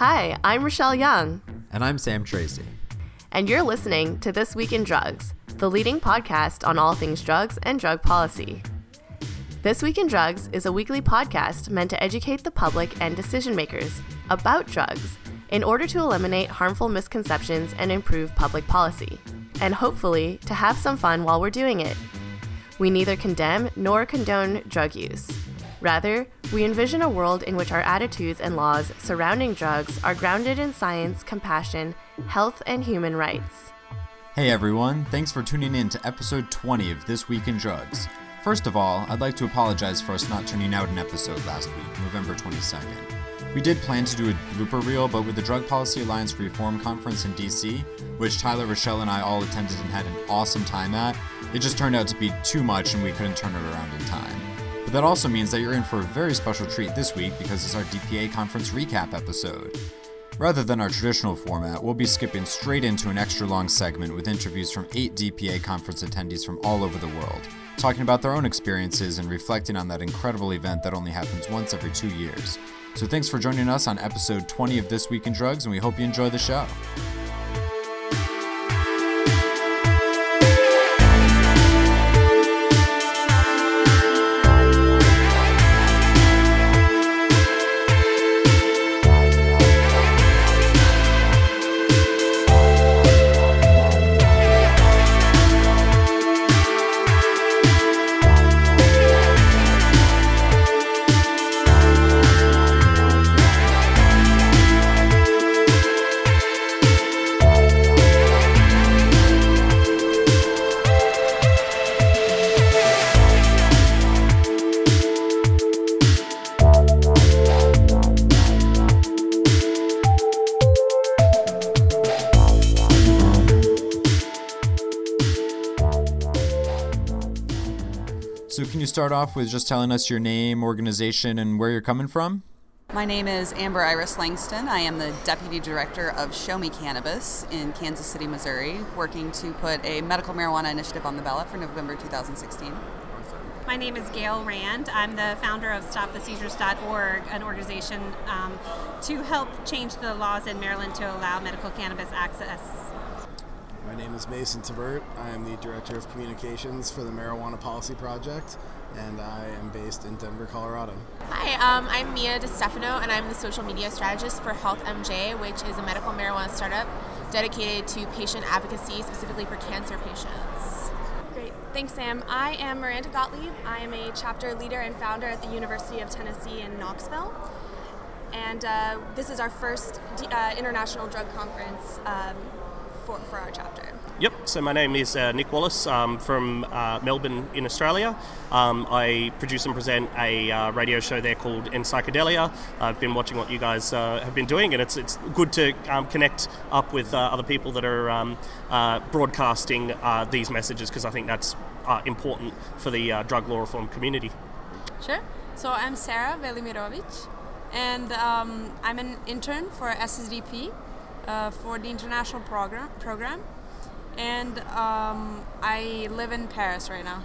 Hi, I'm Rochelle Young. And I'm Sam Tracy. And you're listening to This Week in Drugs, the leading podcast on all things drugs and drug policy. This Week in Drugs is a weekly podcast meant to educate the public and decision makers about drugs in order to eliminate harmful misconceptions and improve public policy, and hopefully to have some fun while we're doing it. We neither condemn nor condone drug use. Rather, we envision a world in which our attitudes and laws surrounding drugs are grounded in science, compassion, health, and human rights. Hey everyone, thanks for tuning in to episode 20 of This Week in Drugs. First of all, I'd like to apologize for us not turning out an episode last week, November 22nd. We did plan to do a blooper reel, but with the Drug Policy Alliance Reform Conference in DC, which Tyler, Rochelle, and I all attended and had an awesome time at, it just turned out to be too much and we couldn't turn it around in time. But that also means that you're in for a very special treat this week because it's our DPA conference recap episode. Rather than our traditional format, we'll be skipping straight into an extra long segment with interviews from eight DPA conference attendees from all over the world, talking about their own experiences and reflecting on that incredible event that only happens once every two years. So thanks for joining us on episode 20 of This Week in Drugs, and we hope you enjoy the show. Start off with just telling us your name, organization, and where you're coming from? My name is Amber Iris Langston. I am the Deputy Director of Show Me Cannabis in Kansas City, Missouri, working to put a medical marijuana initiative on the ballot for November 2016. My name is Gail Rand. I'm the founder of StopTheSeizures.org, an organization um, to help change the laws in Maryland to allow medical cannabis access. My name is Mason Tvert. I am the Director of Communications for the Marijuana Policy Project and I am based in Denver, Colorado. Hi, um, I'm Mia DeStefano, and I'm the social media strategist for Health MJ, which is a medical marijuana startup dedicated to patient advocacy, specifically for cancer patients. Great. Thanks, Sam. I am Miranda Gottlieb. I am a chapter leader and founder at the University of Tennessee in Knoxville. And uh, this is our first uh, international drug conference um, for, for our chapter. Yep, so my name is uh, Nick Wallace um, from uh, Melbourne in Australia. Um, I produce and present a uh, radio show there called In Psychedelia. I've been watching what you guys uh, have been doing, and it's, it's good to um, connect up with uh, other people that are um, uh, broadcasting these messages because I think that's important for the drug law reform community. Sure. So I'm Sarah Velimirovic, and um, I'm an intern for SSDP for the international program. program and um, I live in Paris right now.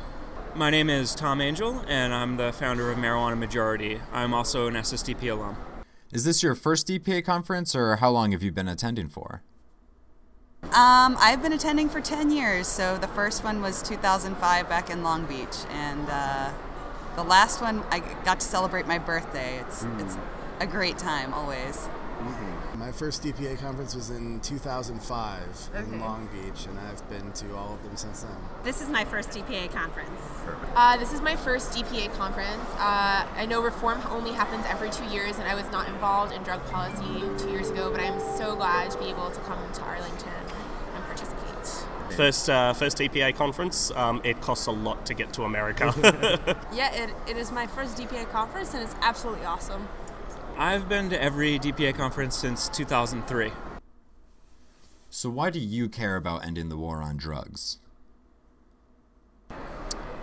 My name is Tom Angell, and I'm the founder of Marijuana Majority. I'm also an SSDP alum. Is this your first DPA conference, or how long have you been attending for? Um, I've been attending for 10 years. So the first one was 2005 back in Long Beach, and uh, the last one I got to celebrate my birthday. It's, mm. it's a great time always. Mm-hmm. My first DPA conference was in 2005 okay. in Long Beach, and I've been to all of them since then. This is my first DPA conference. Uh, this is my first DPA conference. Uh, I know reform only happens every two years, and I was not involved in drug policy two years ago, but I'm so glad to be able to come to Arlington and participate. First, uh, first DPA conference. Um, it costs a lot to get to America. yeah, it, it is my first DPA conference, and it's absolutely awesome. I've been to every DPA conference since 2003. So, why do you care about ending the war on drugs?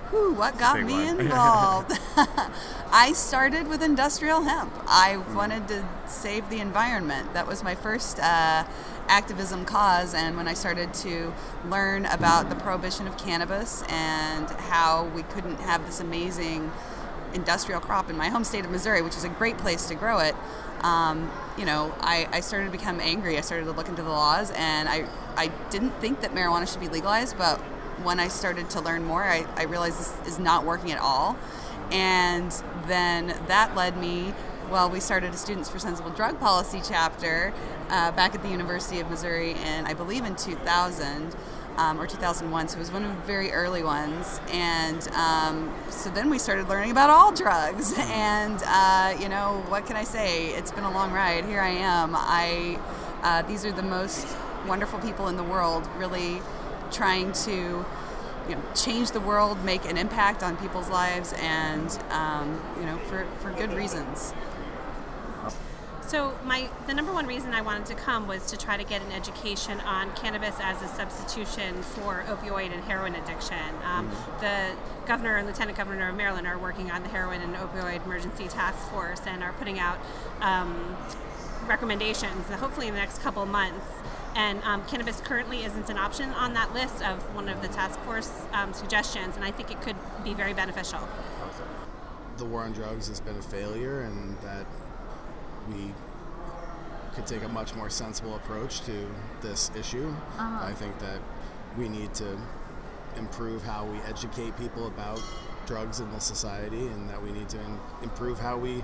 Whew, what got me one. involved? I started with industrial hemp. I wanted to save the environment. That was my first uh, activism cause. And when I started to learn about the prohibition of cannabis and how we couldn't have this amazing industrial crop in my home state of Missouri, which is a great place to grow it, um, you know, I, I started to become angry. I started to look into the laws, and I, I didn't think that marijuana should be legalized, but when I started to learn more, I, I realized this is not working at all. And then that led me, well, we started a Students for Sensible Drug Policy chapter uh, back at the University of Missouri and I believe, in 2000 um, or 2001. So it was one of the very early ones. And um, so then we started learning about all drugs. And, uh, you know, what can I say? It's been a long ride. Here I am. I, uh, these are the most wonderful people in the world, really trying to you know, change the world, make an impact on people's lives, and um, you know, for, for good reasons. So my the number one reason I wanted to come was to try to get an education on cannabis as a substitution for opioid and heroin addiction. Um, mm-hmm. The governor and lieutenant governor of Maryland are working on the heroin and opioid emergency task force and are putting out um, recommendations, hopefully in the next couple months. And um, cannabis currently isn't an option on that list of one of the task force um, suggestions, and I think it could be very beneficial. The war on drugs has been a failure, and that we could take a much more sensible approach to this issue. Uh-huh. I think that we need to improve how we educate people about drugs in the society, and that we need to in- improve how we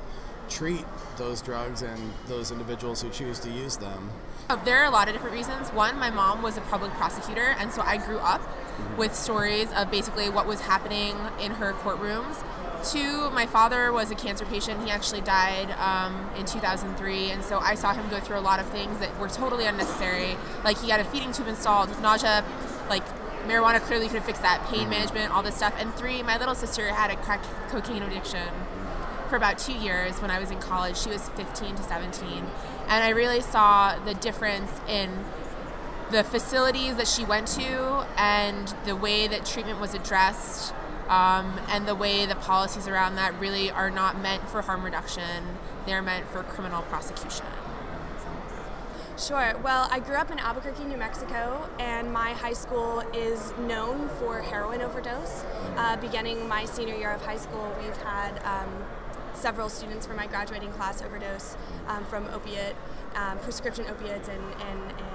treat those drugs and those individuals who choose to use them. Oh, there are a lot of different reasons. One, my mom was a public prosecutor, and so I grew up mm-hmm. with stories of basically what was happening in her courtrooms Two, my father was a cancer patient. He actually died um, in 2003, and so I saw him go through a lot of things that were totally unnecessary. Like he had a feeding tube installed, nausea, like marijuana clearly could have fixed that, pain mm-hmm. management, all this stuff. And three, my little sister had a crack cocaine addiction for about two years when I was in college. She was 15 to 17, and I really saw the difference in the facilities that she went to and the way that treatment was addressed um, and the way the policies around that really are not meant for harm reduction, they're meant for criminal prosecution. Sure. Well, I grew up in Albuquerque, New Mexico, and my high school is known for heroin overdose. Uh, beginning my senior year of high school, we've had um, several students from my graduating class overdose um, from opiate, um, prescription opiates, and, and, and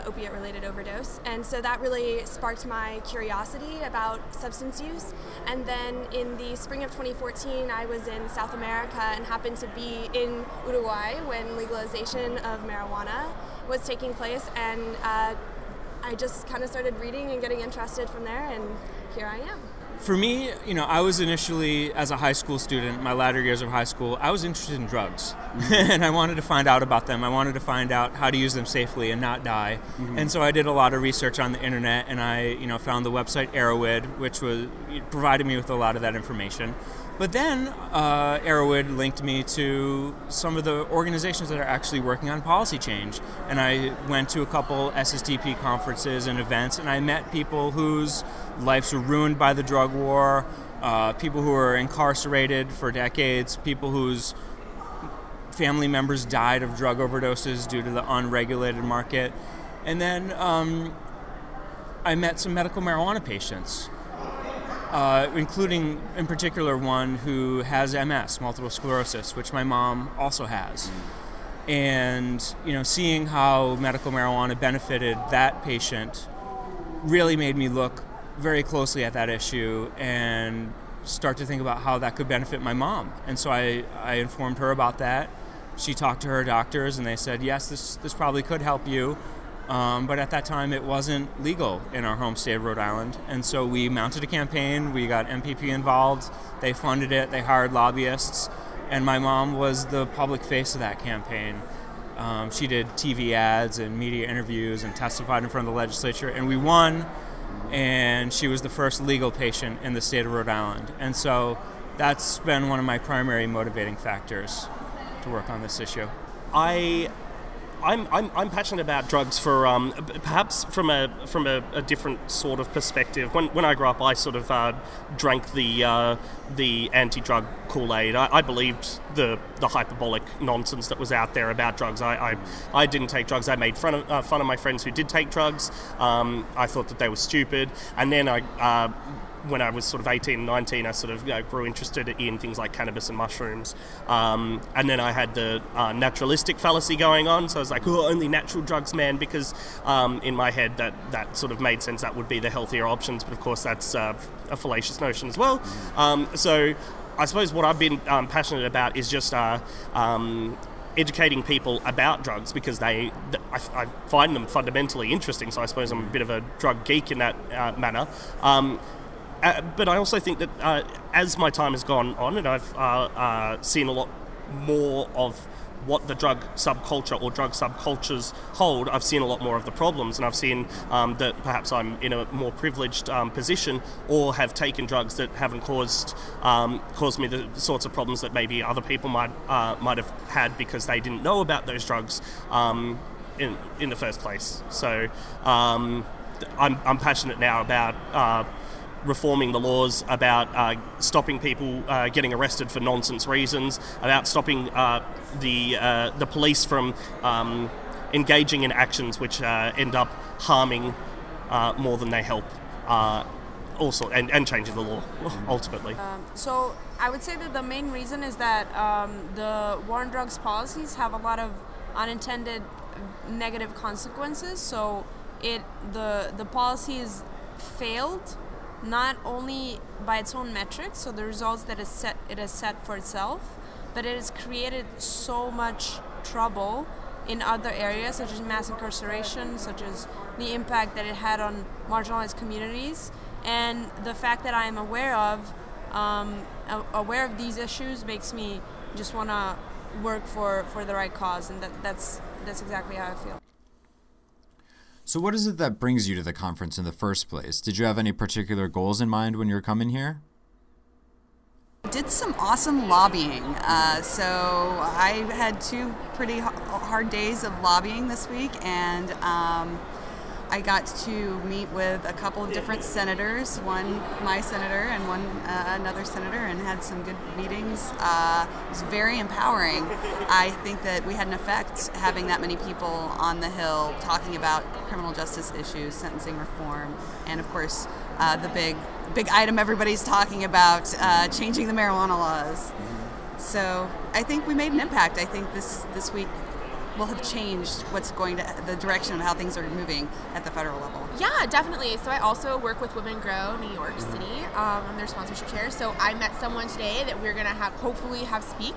uh, opiate related overdose. And so that really sparked my curiosity about substance use. And then in the spring of 2014, I was in South America and happened to be in Uruguay when legalization of marijuana was taking place. And uh, I just kind of started reading and getting interested from there, and here I am for me, you know, I was initially, as a high school student, my latter years of high school, I was interested in drugs. Mm-hmm. and I wanted to find out about them. I wanted to find out how to use them safely and not die. Mm-hmm. And so I did a lot of research on the internet and I, you know, found the website Erowid, which was provided me with a lot of that information. But then uh, Erowid linked me to some of the organizations that are actually working on policy change. And I went to a couple SSDP conferences and events, and I met people whose lives were ruined by the drug war, uh, people who were incarcerated for decades, people whose family members died of drug overdoses due to the unregulated market. And then um, I met some medical marijuana patients uh, including in particular one who has MS, multiple sclerosis, which my mom also has. And you know, seeing how medical marijuana benefited that patient really made me look very closely at that issue and start to think about how that could benefit my mom. And so I, I informed her about that. She talked to her doctors, and they said, yes, this this probably could help you. Um, but at that time, it wasn't legal in our home state of Rhode Island. And so we mounted a campaign. We got MPP involved. They funded it. They hired lobbyists. And my mom was the public face of that campaign. Um, she did TV ads and media interviews and testified in front of the legislature. And we won. And she was the first legal patient in the state of Rhode Island. And so that's been one of my primary motivating factors to work on this issue. I I'm, I'm, I'm passionate about drugs for um, perhaps from a from a, a, different sort of perspective. When, when I grew up, I sort of uh, drank the uh, the anti-drug Kool-Aid. I, I, believed the the hyperbolic nonsense that was out there about drugs. I, I, I didn't take drugs. I made fun of, uh, fun of my friends who did take drugs. Um, I thought that they were stupid, and then I uh, when I was sort of 18, 19, I sort of you know, grew interested in things like cannabis and mushrooms. Um, and then I had the uh, naturalistic fallacy going on. So I was like, oh, only natural drugs, man, because um, in my head that, that sort of made sense. That would be the healthier options. But of course, that's uh, a fallacious notion as well. Um, so I suppose what I've been um, passionate about is just uh, um, educating people about drugs because they, I, I, find them fundamentally interesting. So I suppose I'm a bit of a drug geek in that uh, manner. Um, uh, but I also think that uh, as my time has gone on, and I've uh, uh, seen a lot more of what the drug subculture or drug subcultures hold, I've seen a lot more of the problems, and I've seen um, that perhaps I'm in a more privileged um, position or have taken drugs that haven't caused um, caused me the sorts of problems that maybe other people might uh, might have had because they didn't know about those drugs um, in in the first place. So um, I'm, I'm passionate now about. Uh, reforming the laws, about uh, stopping people uh, getting arrested for nonsense reasons, about stopping uh, the uh, the police from um, engaging in actions which uh, end up harming more than they help. also, and, and changing the law ultimately. Um, so I would say that the main reason is that um, the war on drugs policies have a lot of unintended negative consequences. So it the the policies failed not only by its own metrics, so the results that it set it has set for itself, but it has created so much trouble in other areas such as mass incarceration, such as the impact that it had on marginalized communities, and the fact that I am aware of um, aware of these issues makes me just want to work for, for the right cause, and that, that's that's exactly how I feel. So, what is it that brings you to the conference in the first place? Did you have any particular goals in mind when you were coming here? Did some awesome lobbying. Uh, so, I had two pretty hard days of lobbying this week, and um, I got to meet with a couple of different senators, one my senator and one uh, another senator, and had some good meetings. Uh, it was very empowering. I think that we had an effect having that many people on the Hill talking about criminal justice issues, sentencing reform, and of course uh, the big big item everybody's talking about, uh, changing the marijuana laws. So I think we made an impact. I think this this week will have changed what's going to the direction of how things are moving at the federal level. Yeah, definitely. So I also work with Women Grow New York City. Um, I'm their sponsorship chair. So I met someone today that we're gonna have hopefully have speak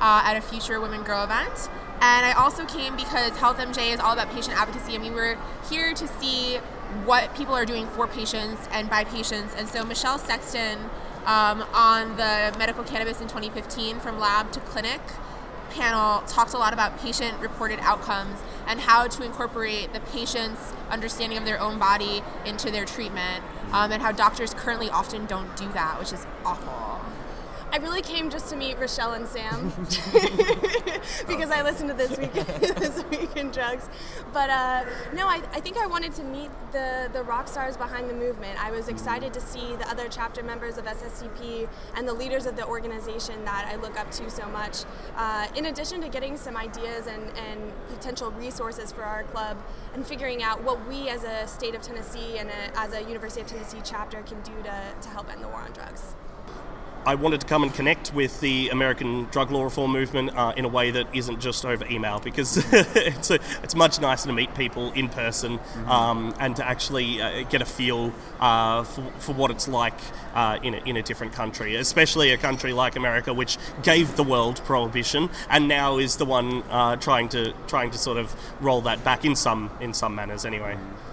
uh, at a future Women Grow event. And I also came because Health MJ is all about patient advocacy, and we were here to see what people are doing for patients and by patients. And so Michelle Sexton um, on the medical cannabis in 2015 from lab to clinic panel talked a lot about patient reported outcomes and how to incorporate the patient's understanding of their own body into their treatment, um, and how doctors currently often don't do that, which is awful. I really came just to meet Rochelle and Sam because I listened to this week this week in drugs. But uh, no, I, I think I wanted to meet the the rock stars behind the movement. I was excited to see the other chapter members of SSDP and the leaders of the organization that I look up to so much. Uh, in addition to getting some ideas and, and potential resources for our club and figuring out what we as a state of Tennessee and a, as a University of Tennessee chapter can do to, to help end the war on drugs. I wanted to come and connect with the American drug law reform movement uh, in a way that isn't just over email because it's, a, it's much nicer to meet people in person mm-hmm. um, and to actually uh, get a feel uh, for, for what it's like uh, in, a, in a different country, especially a country like America, which gave the world prohibition and now is the one uh, trying to trying to sort of roll that back in some in some manners anyway. Mm-hmm.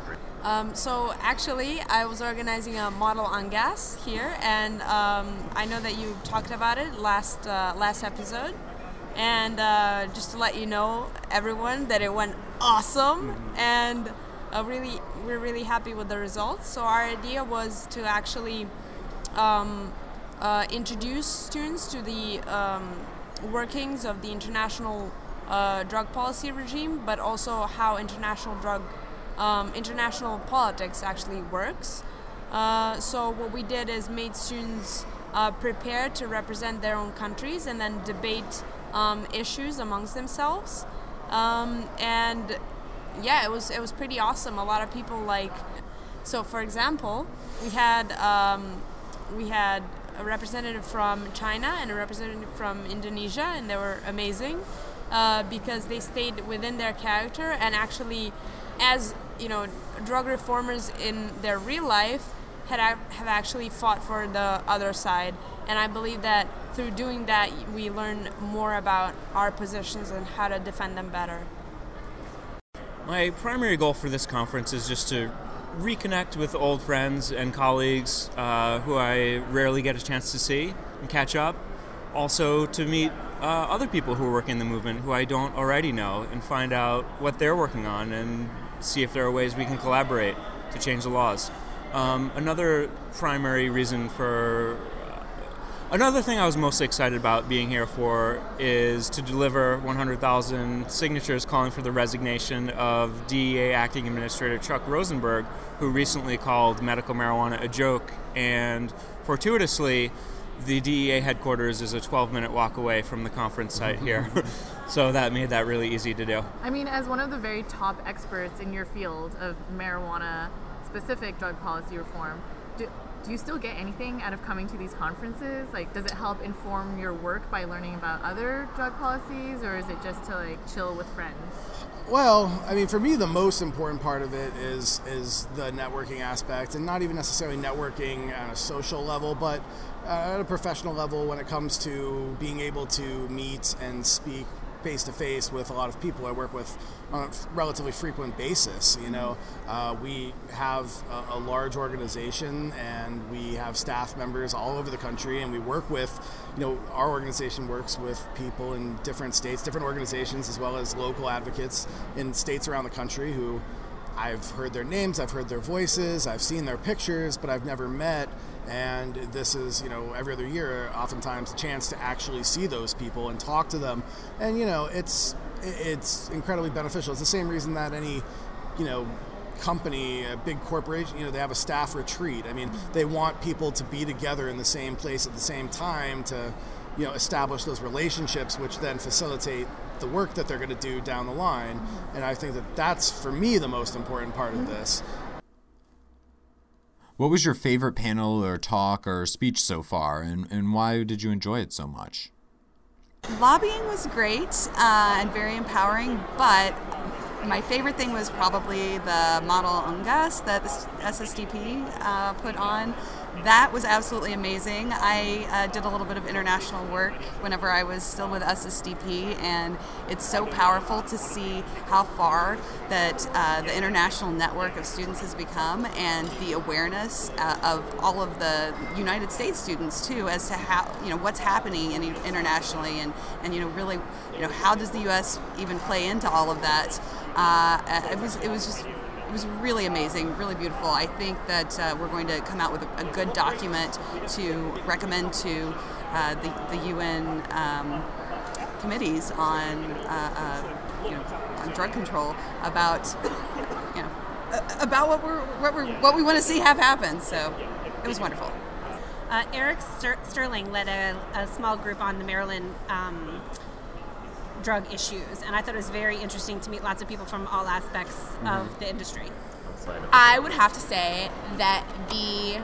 Um, so actually, I was organizing a model UNGAS here, and um, I know that you talked about it last uh, last episode. And uh, just to let you know, everyone, that it went awesome, mm-hmm. and uh, really, we're really happy with the results. So our idea was to actually um, uh, introduce students to the um, workings of the international uh, drug policy regime, but also how international drug um, international politics actually works. Uh, so what we did is made students uh, prepare to represent their own countries and then debate um, issues amongst themselves. Um, and yeah, it was it was pretty awesome. A lot of people like So, for example, we had um, we had a representative from China and a representative from Indonesia, and they were amazing uh, because they stayed within their character and actually, as you know, drug reformers in their real life had have actually fought for the other side, and I believe that through doing that, we learn more about our positions and how to defend them better. My primary goal for this conference is just to reconnect with old friends and colleagues uh, who I rarely get a chance to see and catch up. Also, to meet uh, other people who are working in the movement who I don't already know and find out what they're working on and see if there are ways we can collaborate to change the laws. Um, another primary reason for Another thing I was most excited about being here for is to deliver 100,000 signatures calling for the resignation of DEA Acting Administrator Chuck Rosenberg, who recently called medical marijuana a joke. And fortuitously, the DEA headquarters is a 12 minute walk away from the conference site here. So that made that really easy to do. I mean, as one of the very top experts in your field of marijuana specific drug policy reform, do, do you still get anything out of coming to these conferences? Like, does it help inform your work by learning about other drug policies, or is it just to like chill with friends? Well, I mean, for me, the most important part of it is is the networking aspect, and not even necessarily networking on a social level, but uh, at a professional level when it comes to being able to meet and speak face to face with a lot of people I work with on a relatively frequent basis. You know, uh, we have a, a, large organization and we have staff members all over the country, and we work with, you know, our organization works with people in different states, different organizations, as well as local advocates in states around the country who I've heard their names, I've heard their voices, I've seen their pictures, but I've never met and this is you know every other year oftentimes a chance to actually see those people and talk to them. And you know it's it's incredibly beneficial. It's the same reason that any you know company a big corporation you know they have a staff retreat. I mean they want people to be together in the same place at the same time to you know establish those relationships which then facilitate the work that they're going to do down the line and i think that that's for me the most important part of this. What was your favorite panel or talk or speech so far, and, and why did you enjoy it so much? Lobbying was great uh, and very empowering, but my favorite thing was probably the model UNGAS that the SSDP uh, put on that was absolutely amazing. I uh, did a little bit of international work whenever I was still with SSDP, and it's so powerful to see how far that uh, the international network of students has become, and the awareness uh, of all of the United States students too, as to how you know what's happening in, internationally, and and you know really you know how does the U.S. even play into all of that. Uh, it was it was just it was really amazing, really beautiful. I think that uh, we're going to come out with a, a, good document to recommend to uh, the, the UN um, committees on, uh, uh, you know, on drug control about, you know, about what we're what we what we want to see have happen. So it was wonderful. Uh, Eric Sterling led a, a, small group on the Maryland. Um, drug issues. And I thought it was very interesting to meet lots of people from all aspects mm-hmm. of the industry. I would have to say that the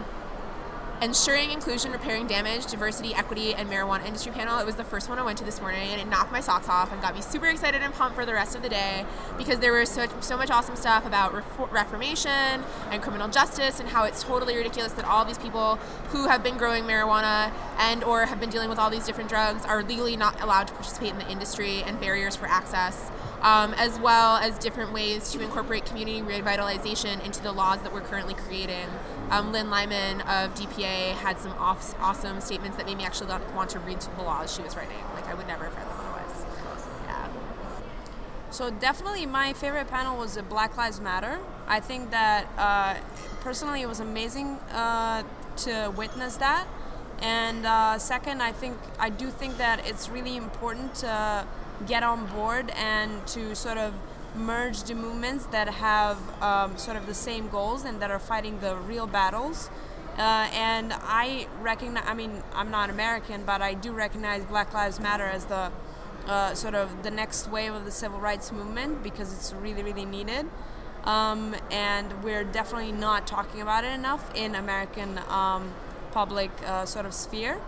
ensuring inclusion, repairing damage, diversity, equity, and marijuana industry panel. It was the first one I went to this morning, and it knocked my socks off and got me super excited and pumped for the rest of the day because there was so, so much awesome stuff about reformation and criminal justice and how it's totally ridiculous that all these people who have been growing marijuana and or have been dealing with all these different drugs are legally not allowed to participate in the industry and barriers for access. Um, as well as different ways to incorporate community revitalization into the laws that we're currently creating. Um, Lynne Lyman of DPA had some off- awesome statements that made me actually want to read the laws she was writing. Like I would never have read them otherwise. Yeah. So definitely, my favorite panel was the Black Lives Matter. I think that uh, personally, it was amazing uh, to witness that. And uh, second, I think I do think that it's really important to get on board and to sort of merge the movements that have um, sort of the same goals and that are fighting the real battles. Uh, and I recognize, I mean, I'm not American, but I do recognize Black Lives Matter as the uh, sort of the next wave of the civil rights movement because it's really, really needed. um, and we're definitely not talking about it enough in American um, public uh, sort of sphere.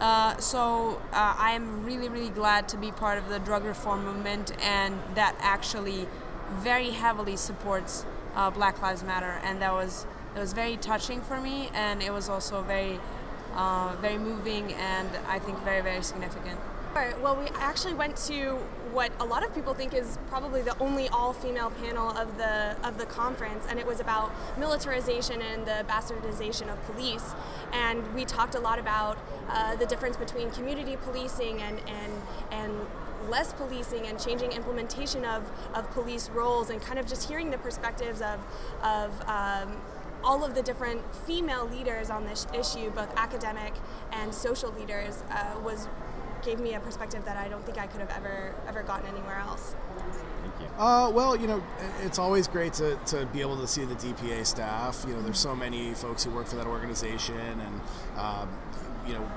Uh, so uh, I am really, really glad to be part of the drug reform movement, and that actually very heavily supports uh, Black Lives Matter, and that was it was very touching for me, and it was also very, uh, very moving, and I think very, very significant. Well, we actually went to what a lot of people think is probably the only all-female panel of the of the conference, and it was about militarization and the bastardization of police. And we talked a lot about uh, the difference between community policing and and and less policing and changing implementation of, of police roles and kind of just hearing the perspectives of, of um, all of the different female leaders on this issue, both academic and social leaders, uh, was gave me a perspective that I don't think I could have ever ever gotten anywhere else. Thank you. Uh, well, you know, it's always great to, to be able to see the DPA staff. You know, there's so many folks who work for that organization, and um, you know,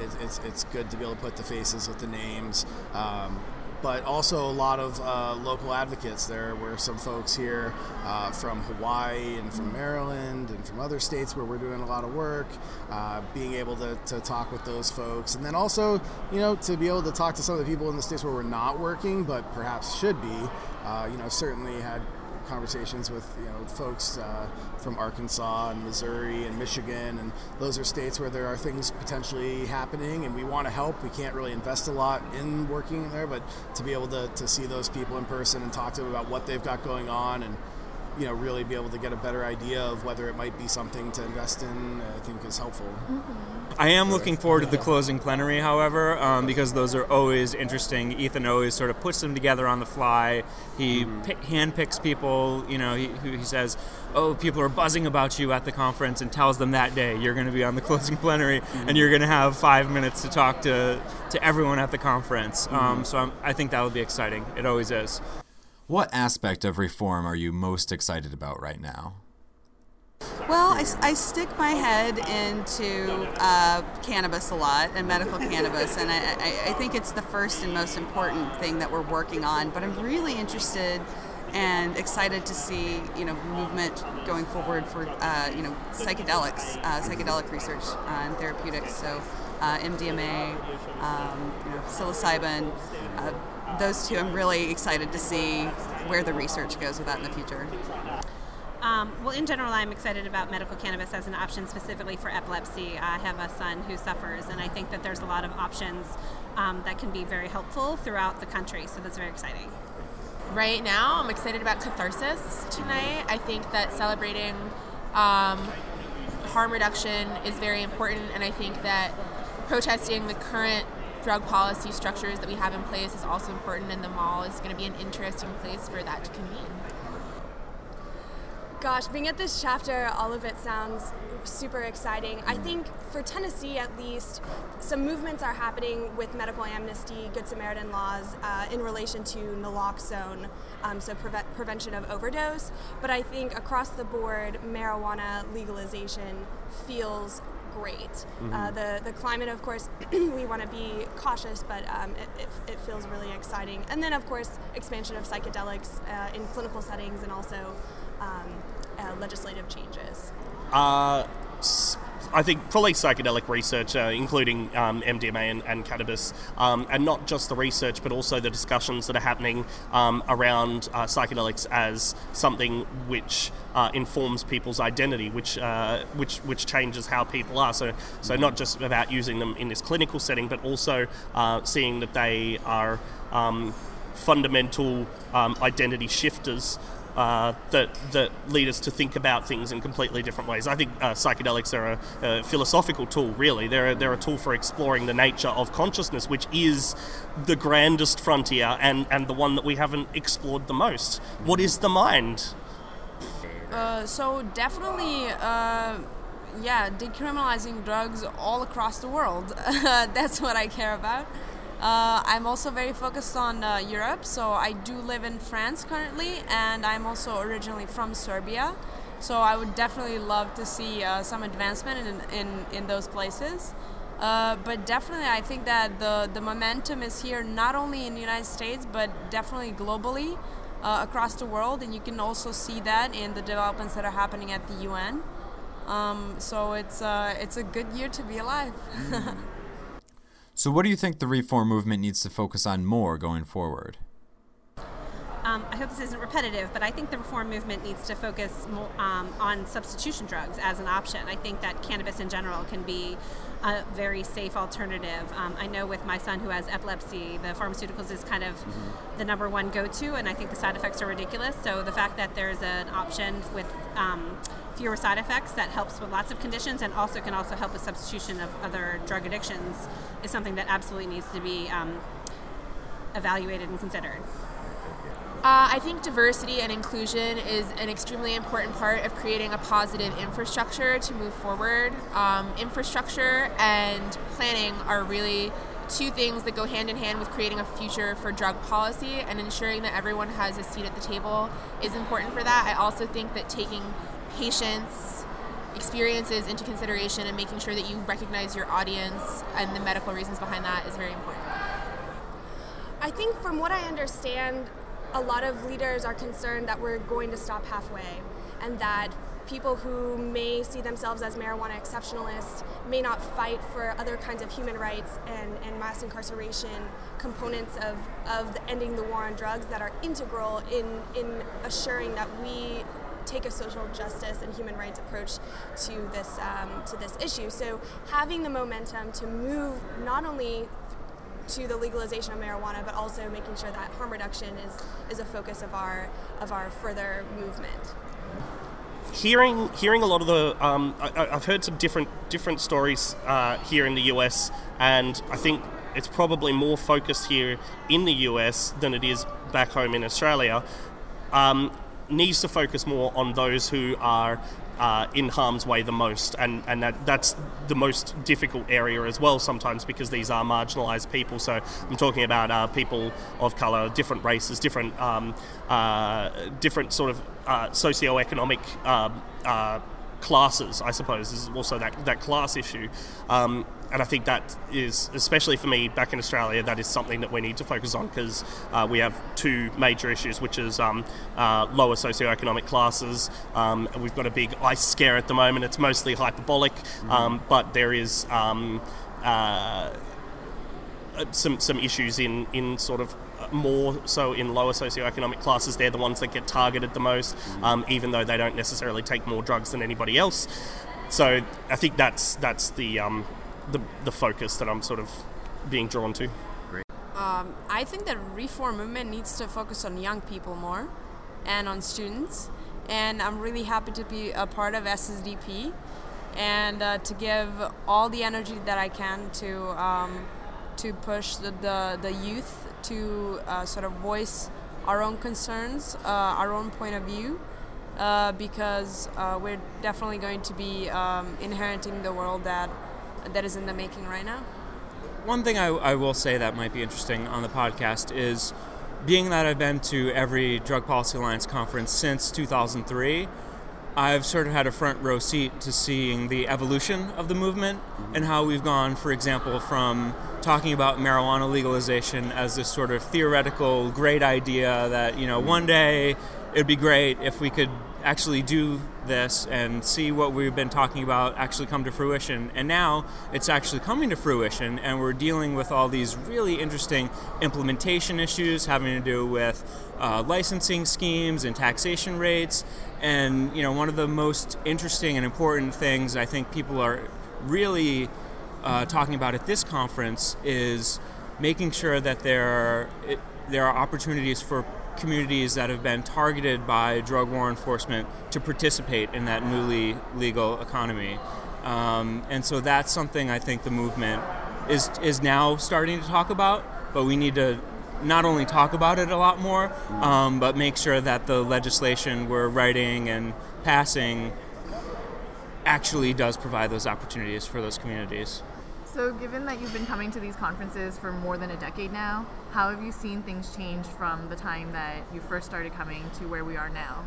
it, it's it's good to be able to put the faces with the names. Um, but also a lot of uh, local advocates. There were some folks here uh, from Hawaii and from Maryland and from other states where we're doing a lot of work. Uh, being able to, to talk with those folks, and then also, you know, to be able to talk to some of the people in the states where we're not working, but perhaps should be. Uh, you know, certainly had conversations with you know folks uh, from Arkansas and Missouri and Michigan, and those are states where there are things potentially happening, and we want to help. We can't really invest a lot in working there, but to be able to, to see those people in person and talk to them about what they've got going on and you know really be able to get a better idea of whether it might be something to invest in i think is helpful mm-hmm. I am looking forward to the closing plenary, however, um, because those are always interesting. Ethan always sort of puts them together on the fly. He mm-hmm. p- handpicks people. You know, he, he says, "Oh, people are buzzing about you at the conference," and tells them that day you're going to be on the closing plenary, mm-hmm. and you're going to have five minutes to talk to to everyone at the conference. Um, mm-hmm. Um, so I'm, I think that will be exciting. It always is. What aspect of reform are you most excited about right now? Well, I, I stick my head into uh, cannabis a lot and medical cannabis, and I, I, I, think it's the first and most important thing that we're working on. But I'm really interested and excited to see you know movement going forward for uh, you know psychedelics, uh, psychedelic research uh, and therapeutics. So uh, MDMA, um, you know, psilocybin. Those two, I'm really excited to see where the research goes with that in the future. Um, well, in general, I'm excited about medical cannabis as an option specifically for epilepsy. I have a son who suffers, and I think that there's a lot of options um, that can be very helpful throughout the country. So that's very exciting. Right now, I'm excited about catharsis tonight. I think that celebrating um, harm reduction is very important, and I think that protesting the current drug policy structures that we have in place is also important, and the mall is going to be an interesting place for that to convene. Gosh, being at this chapter, all of it sounds super exciting. I think for Tennessee, at least, some movements are happening with medical amnesty, Good Samaritan laws uh, in relation to naloxone, um, so prevention of overdose. But I think across the board, marijuana legalization feels great. Mm-hmm. Uh, the the climate, of course, we want to be cautious, but um, it, it, it, feels really exciting. And then, of course, expansion of psychedelics uh, in clinical settings and also um, uh, legislative changes? I think probably psychedelic research, uh, including um, MDMA and, and cannabis, um, and not just the research, but also the discussions that are happening um, around uh, psychedelics as something which uh, informs people's identity, which uh, which which changes how people are. So, so not just about using them in this clinical setting, but also uh, seeing that they are um, fundamental um, identity shifters uh, that that lead us to think about things in completely different ways. I think uh, psychedelics are a, a, philosophical tool. Really, they're a, they're a tool for exploring the nature of consciousness, which is the grandest frontier and and the one that we haven't explored the most. What is the mind? Uh, so definitely uh, yeah, decriminalizing drugs all across the world. That's what I care about. Uh, I'm also very focused on uh, Europe, so I do live in France currently, and I'm also originally from Serbia. So I would definitely love to see uh, some advancement in, in, in those places. Uh, but definitely, I think that the, the momentum is here not only in the United States, but definitely globally. uh, across the world, and you can also see that in the developments that are happening at the UN. Um, so it's uh, it's a good year to be alive. So, what do you think the reform movement needs to focus on more going forward? Um, I hope this isn't repetitive, but I think the reform movement needs to focus more, um, on substitution drugs as an option. I think that cannabis in general can be a very safe alternative. Um, I know with my son who has epilepsy, the pharmaceuticals is kind of Mm-hmm. the number one go to, and I think the side effects are ridiculous. So the fact that there's an option with um, fewer side effects that helps with lots of conditions and also can also help with substitution of other drug addictions is something that absolutely needs to be um, evaluated and considered. Uh, I think diversity and inclusion is an extremely important part of creating a positive infrastructure to move forward. Um, infrastructure and planning are really two things that go hand in hand with creating a future for drug policy and ensuring that everyone has a seat at the table is important for that. I also think that taking patients' experiences into consideration and making sure that you recognize your audience and the medical reasons behind that is very important. I think, from what I understand, a lot of leaders are concerned that we're going to stop halfway and that people who may see themselves as marijuana exceptionalists may not fight for other kinds of human rights and, and mass incarceration components of, of the ending the war on drugs that are integral in, in assuring that we take a social justice and human rights approach to this um, to this issue. So having the momentum to move not only to the legalization of marijuana, but also making sure that harm reduction is, is a focus of our of our further movement. hearing hearing a lot of the um, I, I've heard some different different stories uh, here in the US, and I think it's probably more focused here in the US than it is back home in Australia. Um, needs to focus more on those who are uh, in harm's way the most, and and that that's the most difficult area as well sometimes because these are marginalised people. So I'm talking about uh, people of colour, different races, different um, uh, different sort of uh, socioeconomic. Um, uh, classes, I suppose, is also that, that class issue. Um, and I think that is, especially for me back in Australia, that is something that we need to focus on because uh, we have two major issues, which is um, uh, lower socioeconomic classes. Um, we've got a big ice scare at the moment. It's mostly hyperbolic, um, but there is. Um, uh, uh, some some issues in in sort of uh, more so in lower socioeconomic classes. They're the ones that get targeted the most, um, even though they don't necessarily take more drugs than anybody else. So I think that's that's the um, the the focus that I'm sort of being drawn to. Um, I think that reform movement needs to focus on young people more and on students. And I'm really happy to be a part of SSDP and uh, to give all the energy that I can to um, to push the, the, the youth to uh, sort of voice our own concerns, uh, our own point of view, uh, because uh, we're definitely going to be um, inheriting the world that that is in the making right now. One thing I, I will say that might be interesting on the podcast is being that I've been to every Drug Policy Alliance conference since 2003, I've sort of had a front row seat to seeing the evolution of the movement and how we've gone, for example, from talking about marijuana legalization as this sort of theoretical great idea that, you know, one day it'd be great if we could actually do this and see what we've been talking about actually come to fruition. And now it's actually coming to fruition, and we're dealing with all these really interesting implementation issues having to do with uh, licensing schemes and taxation rates. And you know, one of the most interesting and important things I think people are really uh, talking about at this conference is making sure that there are it, there are opportunities for communities that have been targeted by drug war enforcement to participate in that newly legal economy. Um, and so that's something I think the movement is is now starting to talk about, but we need to not only talk about it a lot more, um, but make sure that the legislation we're writing and passing actually does provide those opportunities for those communities. So, given that you've been coming to these conferences for more than a decade now, how have you seen things change from the time that you first started coming to where we are now?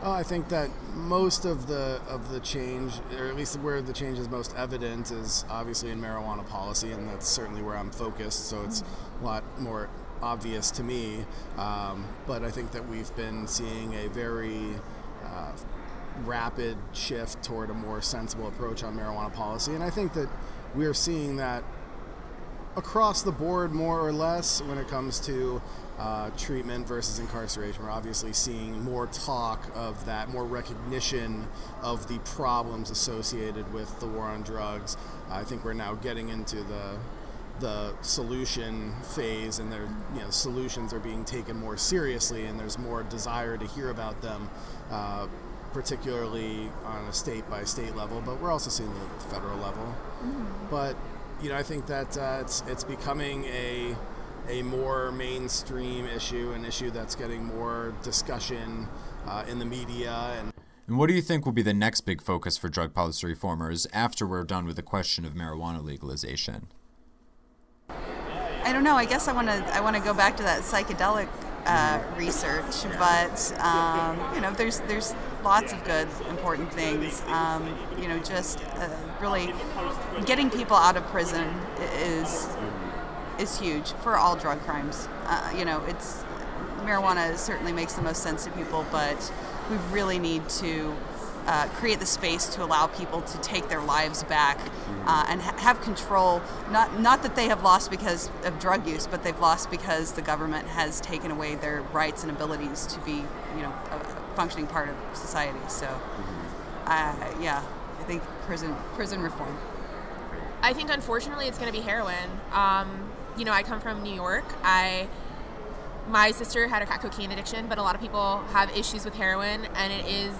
Oh, I think that most of the of the change, or at least where the change is most evident, is obviously in marijuana policy, and that's certainly where I'm focused. So it's a lot more obvious to me, um, but I think that we've been seeing a very uh, rapid shift toward a more sensible approach on marijuana policy, and I think that we are seeing that across the board more or less when it comes to uh, treatment versus incarceration. We're obviously seeing more talk of that, more recognition of the problems associated with the war on drugs. I think we're now getting into the the solution phase, and their you know solutions are being taken more seriously, and there's more desire to hear about them. Uh, particularly on a state by state level, but we're also seeing the federal level. But you know, I think that uh, it's it's becoming a a more mainstream issue, an issue that's getting more discussion uh, in the media and. And what do you think will be the next big focus for drug policy reformers after we're done with the question of marijuana legalization? I don't know. I guess I want to. I want to go back to that psychedelic uh, research, but um, you know, there's there's lots of good, important things. Um, you know, just uh, really getting people out of prison is is huge for all drug crimes. Uh, you know, it's marijuana certainly makes the most sense to people, but we really need to uh, create the space to allow people to take their lives back uh, and ha- have control. Not not that they have lost because of drug use, but they've lost because the government has taken away their rights and abilities to be, you know, a, functioning part of society. So, uh, yeah, I think prison prison reform. I think unfortunately it's going to be heroin. Um, you know, I come from New York. I my sister had a crack cocaine addiction, but a lot of people have issues with heroin, and it is.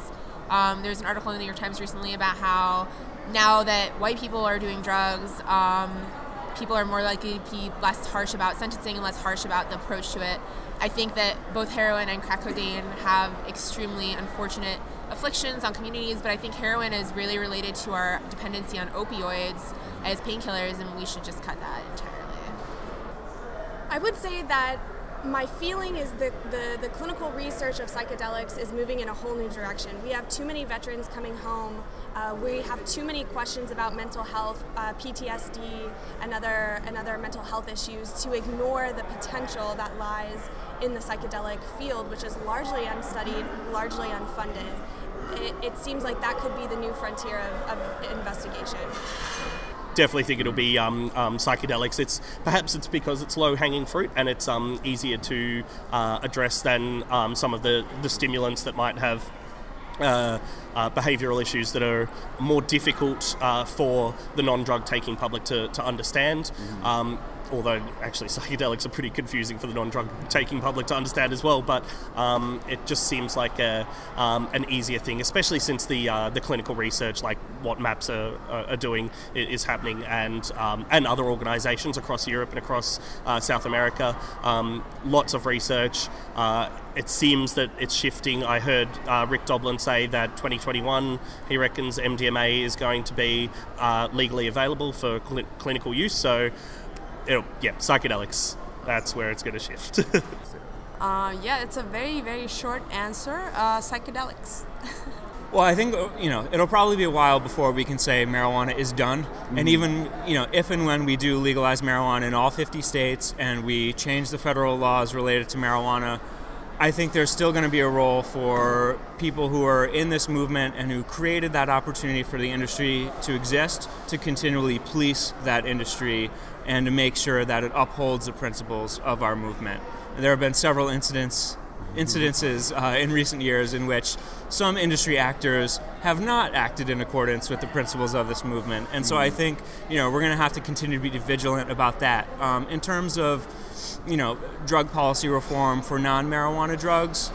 Um, there's an article in the New York Times recently about how now that white people are doing drugs, um, people are more likely to be less harsh about sentencing and less harsh about the approach to it. I think that both heroin and crack cocaine have extremely unfortunate afflictions on communities, but I think heroin is really related to our dependency on opioids as painkillers, and we should just cut that entirely. I would say that my feeling is that the, the clinical research of psychedelics is moving in a whole new direction. We have too many veterans coming home. Uh, we have too many questions about mental health, uh, PTSD, and other, and other mental health issues to ignore the potential that lies in the psychedelic field, which is largely unstudied, largely unfunded. It, it seems like that could be the new frontier of, of investigation definitely think it'll be um, um, psychedelics. It's perhaps it's because it's low hanging fruit and it's um, easier to uh, address than um, some of the, the stimulants that might have. Uh, uh, behavioural issues that are more difficult uh, for the non-drug taking public to, to understand. Mm-hmm. Um, although actually psychedelics are pretty confusing for the non-drug taking public to understand as well. But um, it just seems like a, um, an easier thing, especially since the uh, the clinical research, like what MAPS are, are doing, is happening, and um, and other organisations across Europe and across uh, South America. Um, lots of research. Uh, it seems that it's shifting. I heard uh, Rick Doblin say that 2021, he reckons MDMA is going to be uh, legally available for cl- clinical use. So it'll, yeah, psychedelics. That's where it's going to shift. uh, yeah, it's a very, very short answer. Uh, psychedelics. well, I think uh, you know it'll probably be a while before we can say marijuana is done, mm-hmm. and even you know if and when we do legalize marijuana in all 50 states and we change the federal laws related to marijuana, I think there's still going to be a role for people who are in this movement and who created that opportunity for the industry to exist to continually police that industry and to make sure that it upholds the principles of our movement. And there have been several incidents incidences uh, in recent years in which some industry actors have not acted in accordance with the principles of this movement. And so I mm-hmm. think, you know, we're going to have to continue to be vigilant about that. Um, in terms of, you know, drug policy reform for non-marijuana drugs,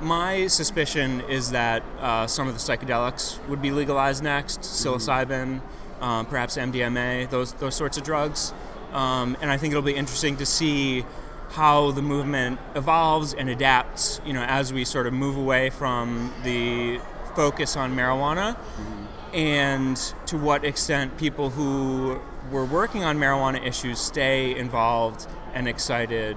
my suspicion is that uh, some of the psychedelics would be legalized next, mm-hmm. psilocybin, um, perhaps MDMA, those those sorts of drugs. Um, and I think it'll be interesting to see how the movement evolves and adapts, you know, as we sort of move away from the focus on marijuana, mm-hmm. and to what extent people who were working on marijuana issues stay involved and excited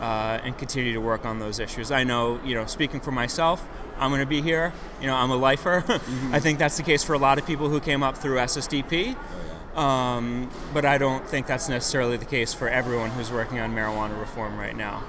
uh, and continue to work on those issues. I know, you know, speaking for myself, I'm going to be here. You know, I'm a lifer. mm-hmm. I think that's the case for a lot of people who came up through SSDP. Um, but I don't think that's necessarily the case for everyone who's working on marijuana reform right now.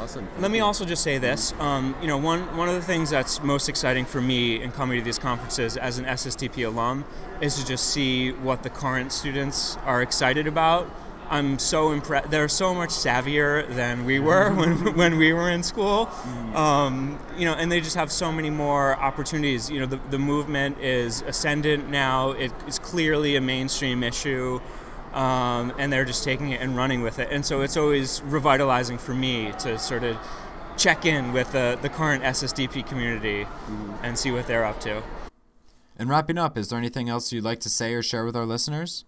Awesome. Let me also just say this. Um, you know, one one of the things that's most exciting for me in coming to these conferences as an SSDP alum is to just see what the current students are excited about. I'm so impressed. They're so much savvier than we were when, when we were in school. Um, you know, and they just have so many more opportunities. You know, the, the movement is ascendant now. It is clearly a mainstream issue um, and they're just taking it and running with it. And so it's always revitalizing for me to sort of check in with the, the current SSDP community and see what they're up to. And wrapping up, is there anything else you'd like to say or share with our listeners?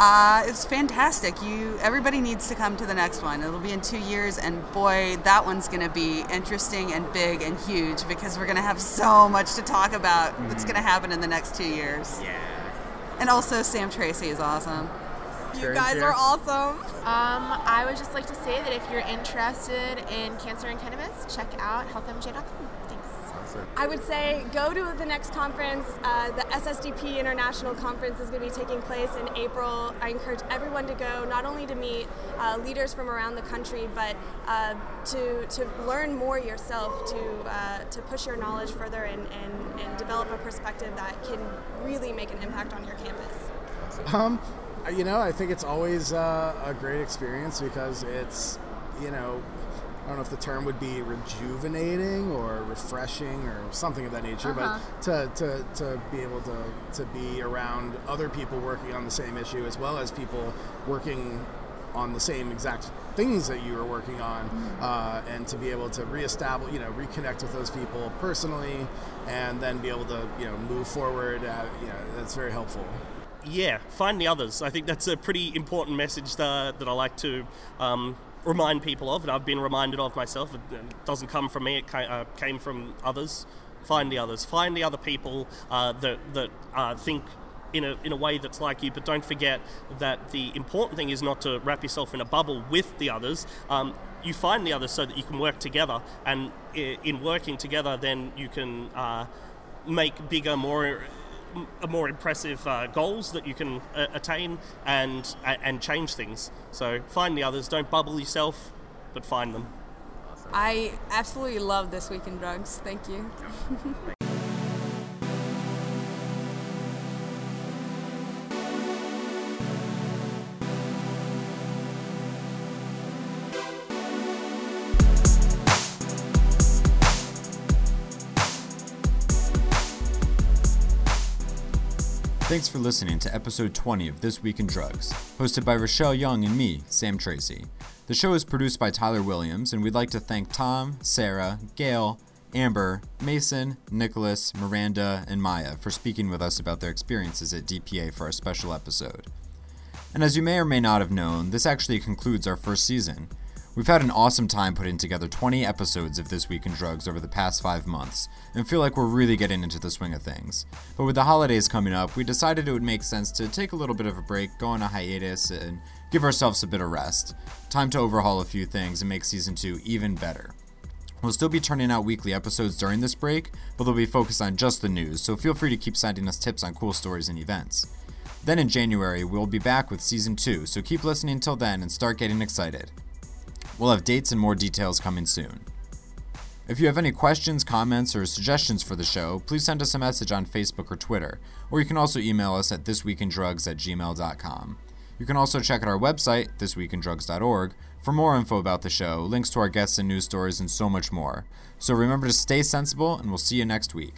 Uh, it's fantastic. You, everybody needs to come to the next one. It'll be in two years, and boy, that one's going to be interesting and big and huge because we're going to have so much to talk about that's going to happen in the next two years. Yeah. And also, Sam Tracy is awesome. You guys are awesome. Um, I would just like to say that if you're interested in cancer and cannabis, check out healthmj.com. Thanks. I would say go to the next conference. Uh, the SSDP International Conference is going to be taking place in April. I encourage everyone to go, not only to meet uh, leaders from around the country, but uh, to, to learn more yourself, to, uh, to push your knowledge further and, and, and develop a perspective that can really make an impact on your campus. Um, you know, I think it's always uh, a great experience because it's, you know, I don't know if the term would be rejuvenating or refreshing or something of that nature, Uh-huh. but to, to, to be able to, to be around other people working on the same issue as well as people working on the same exact things that you were working on uh, and to be able to reestablish, you know, reconnect with those people personally and then be able to, you know, move forward, uh, you know, that's very helpful. yeah, find the others. I think that's a pretty important message that, that I like to um, remind people of, and I've been reminded of myself. It doesn't come from me; it uh, came from others. Find the others. Find the other people uh, that that uh, think. In a, in a way that's like you, but don't forget that the important thing is not to wrap yourself in a bubble with the others. Um, you find the others so that you can work together, and in working together, then you can uh, make bigger, more more impressive uh, goals that you can uh, attain and and change things. So find the others. Don't bubble yourself, but find them. I absolutely love This Week in Drugs. Thank you. Thanks for listening to episode 20 of This Week in Drugs, hosted by Rochelle Young and me, Sam Tracy. The show is produced by Tyler Williams, and we'd like to thank Tom, Sarah, Gail, Amber, Mason, Nicholas, Miranda, and Maya for speaking with us about their experiences at DPA for our special episode. And as you may or may not have known, this actually concludes our first season. We've had an awesome time putting together 20 episodes of This Week in Drugs over the past five months, and feel like we're really getting into the swing of things. But with the holidays coming up, we decided it would make sense to take a little bit of a break, go on a hiatus, and give ourselves a bit of rest. Time to overhaul a few things and make season 2 even better. We'll still be turning out weekly episodes during this break, but they'll be focused on just the news, so feel free to keep sending us tips on cool stories and events. Then in January, we'll be back with season 2, so keep listening till then and start getting excited. We'll have dates and more details coming soon. If you have any questions, comments, or suggestions for the show, please send us a message on Facebook or Twitter, or you can also email us at thisweekindrugs at gmail.com. You can also check out our website, thisweekindrugs.org, for more info about the show, links to our guests and news stories, and so much more. So remember to stay sensible, and we'll see you next week.